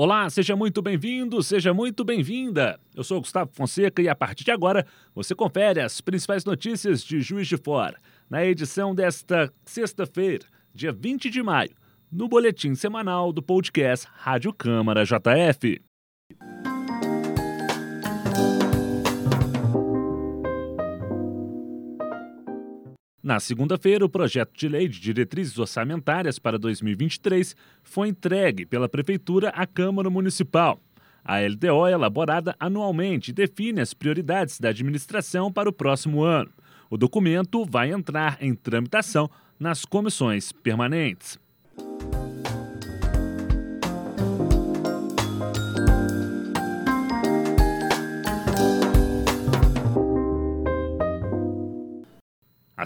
Olá, seja muito bem-vindo, seja muito bem-vinda. Eu sou Gustavo Fonseca e a partir de agora você confere as principais notícias de Juiz de Fora na edição desta sexta-feira, dia 20 de maio, no boletim semanal do podcast Rádio Câmara JF. Na segunda-feira, o projeto de lei de diretrizes orçamentárias para 2023 foi entregue pela Prefeitura à Câmara Municipal. A LDO é elaborada anualmente e define as prioridades da administração para o próximo ano. O documento vai entrar em tramitação nas comissões permanentes.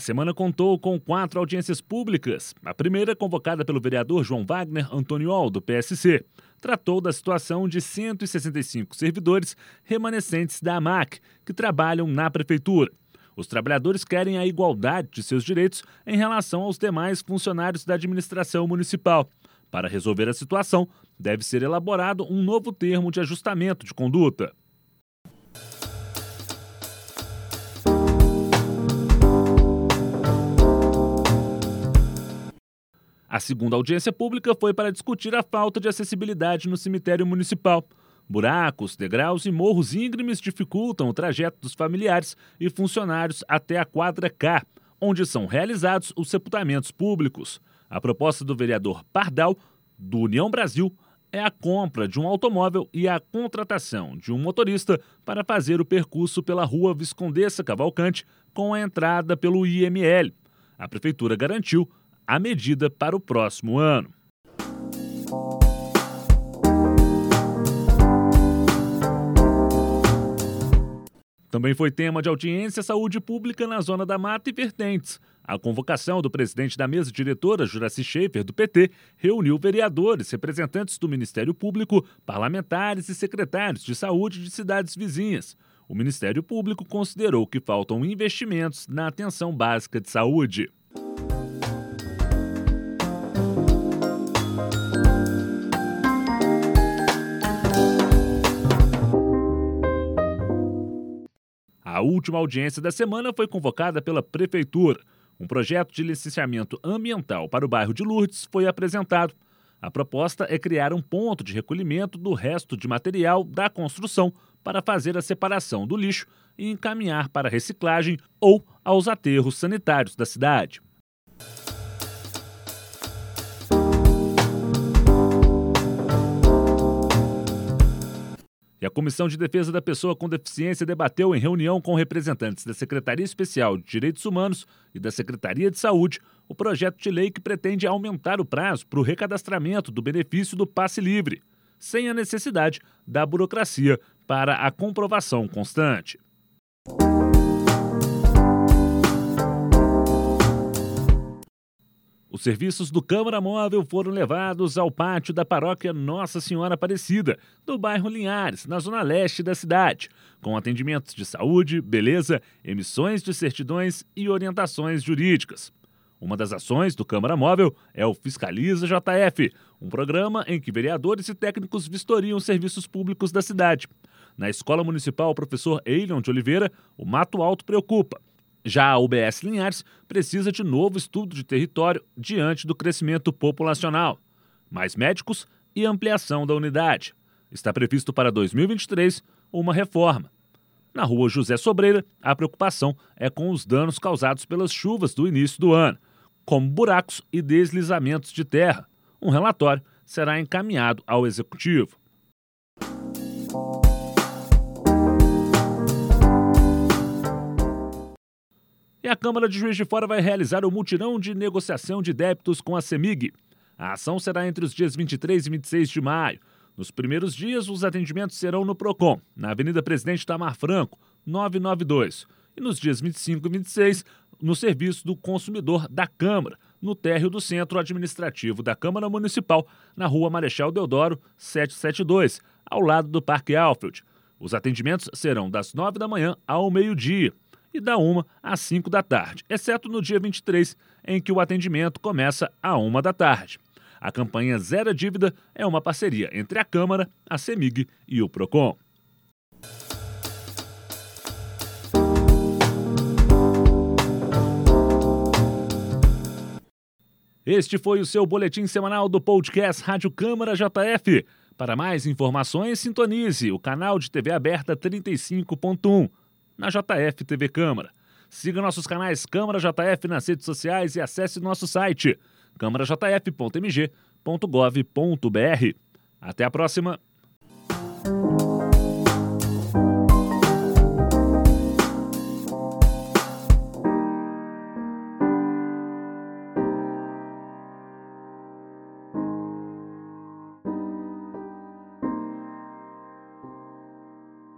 Semana contou com quatro audiências públicas. A primeira, convocada pelo vereador João Wagner Antoniol, do PSC, tratou da situação de 165 servidores remanescentes da AMAC, que trabalham na prefeitura. Os trabalhadores querem a igualdade de seus direitos em relação aos demais funcionários da administração municipal. Para resolver a situação, deve ser elaborado um novo termo de ajustamento de conduta. A segunda audiência pública foi para discutir a falta de acessibilidade no cemitério municipal. Buracos, degraus e morros íngremes dificultam o trajeto dos familiares e funcionários até a quadra K, onde são realizados os sepultamentos públicos. A proposta do vereador Pardal, do União Brasil, é a compra de um automóvel e a contratação de um motorista para fazer o percurso pela rua Viscondessa Cavalcante com a entrada pelo IML. A prefeitura garantiu a medida para o próximo ano. Também foi tema de audiência saúde pública na Zona da Mata e Vertentes. A convocação do presidente da mesa diretora, Juraci Schaefer, do PT, reuniu vereadores, representantes do Ministério Público, parlamentares e secretários de saúde de cidades vizinhas. O Ministério Público considerou que faltam investimentos na atenção básica de saúde. Última audiência da semana foi convocada pela Prefeitura. Um projeto de licenciamento ambiental para o bairro de Lourdes foi apresentado. A proposta é criar um ponto de recolhimento do resto de material da construção para fazer a separação do lixo e encaminhar para reciclagem ou aos aterros sanitários da cidade. E a Comissão de Defesa da Pessoa com Deficiência debateu em reunião com representantes da Secretaria Especial de Direitos Humanos e da Secretaria de Saúde o projeto de lei que pretende aumentar o prazo para o recadastramento do benefício do passe livre, sem a necessidade da burocracia para a comprovação constante. Os serviços do Câmara Móvel foram levados ao pátio da paróquia Nossa Senhora Aparecida, do bairro Linhares, na zona leste da cidade, com atendimentos de saúde, beleza, emissões de certidões e orientações jurídicas. Uma das ações do Câmara Móvel é o Fiscaliza JF, um programa em que vereadores e técnicos vistoriam serviços públicos da cidade. Na Escola Municipal Professor Eilion de Oliveira, o Mato Alto preocupa já a UBS Linhares precisa de novo estudo de território diante do crescimento populacional, mais médicos e ampliação da unidade. Está previsto para 2023 uma reforma. Na rua José Sobreira, a preocupação é com os danos causados pelas chuvas do início do ano, como buracos e deslizamentos de terra. Um relatório será encaminhado ao Executivo. E a Câmara de Juiz de Fora vai realizar o mutirão de negociação de débitos com a CEMIG. A ação será entre os dias 23 e 26 de maio. Nos primeiros dias, os atendimentos serão no PROCON, na Avenida Presidente Tamar Franco, 992. E nos dias 25 e 26, no Serviço do Consumidor da Câmara, no térreo do Centro Administrativo da Câmara Municipal, na Rua Marechal Deodoro, 772, ao lado do Parque Alfred. Os atendimentos serão das 9 da manhã ao meio-dia e da 1 às 5 da tarde, exceto no dia 23, em que o atendimento começa à 1 da tarde. A campanha Zero Dívida é uma parceria entre a Câmara, a CEMIG e o PROCON. Este foi o seu boletim semanal do podcast Rádio Câmara JF. Para mais informações, sintonize o canal de TV aberta 35.1 na JF TV Câmara. Siga nossos canais Câmara JF nas redes sociais e acesse nosso site câmarajf.mg.gov.br. Até a próxima!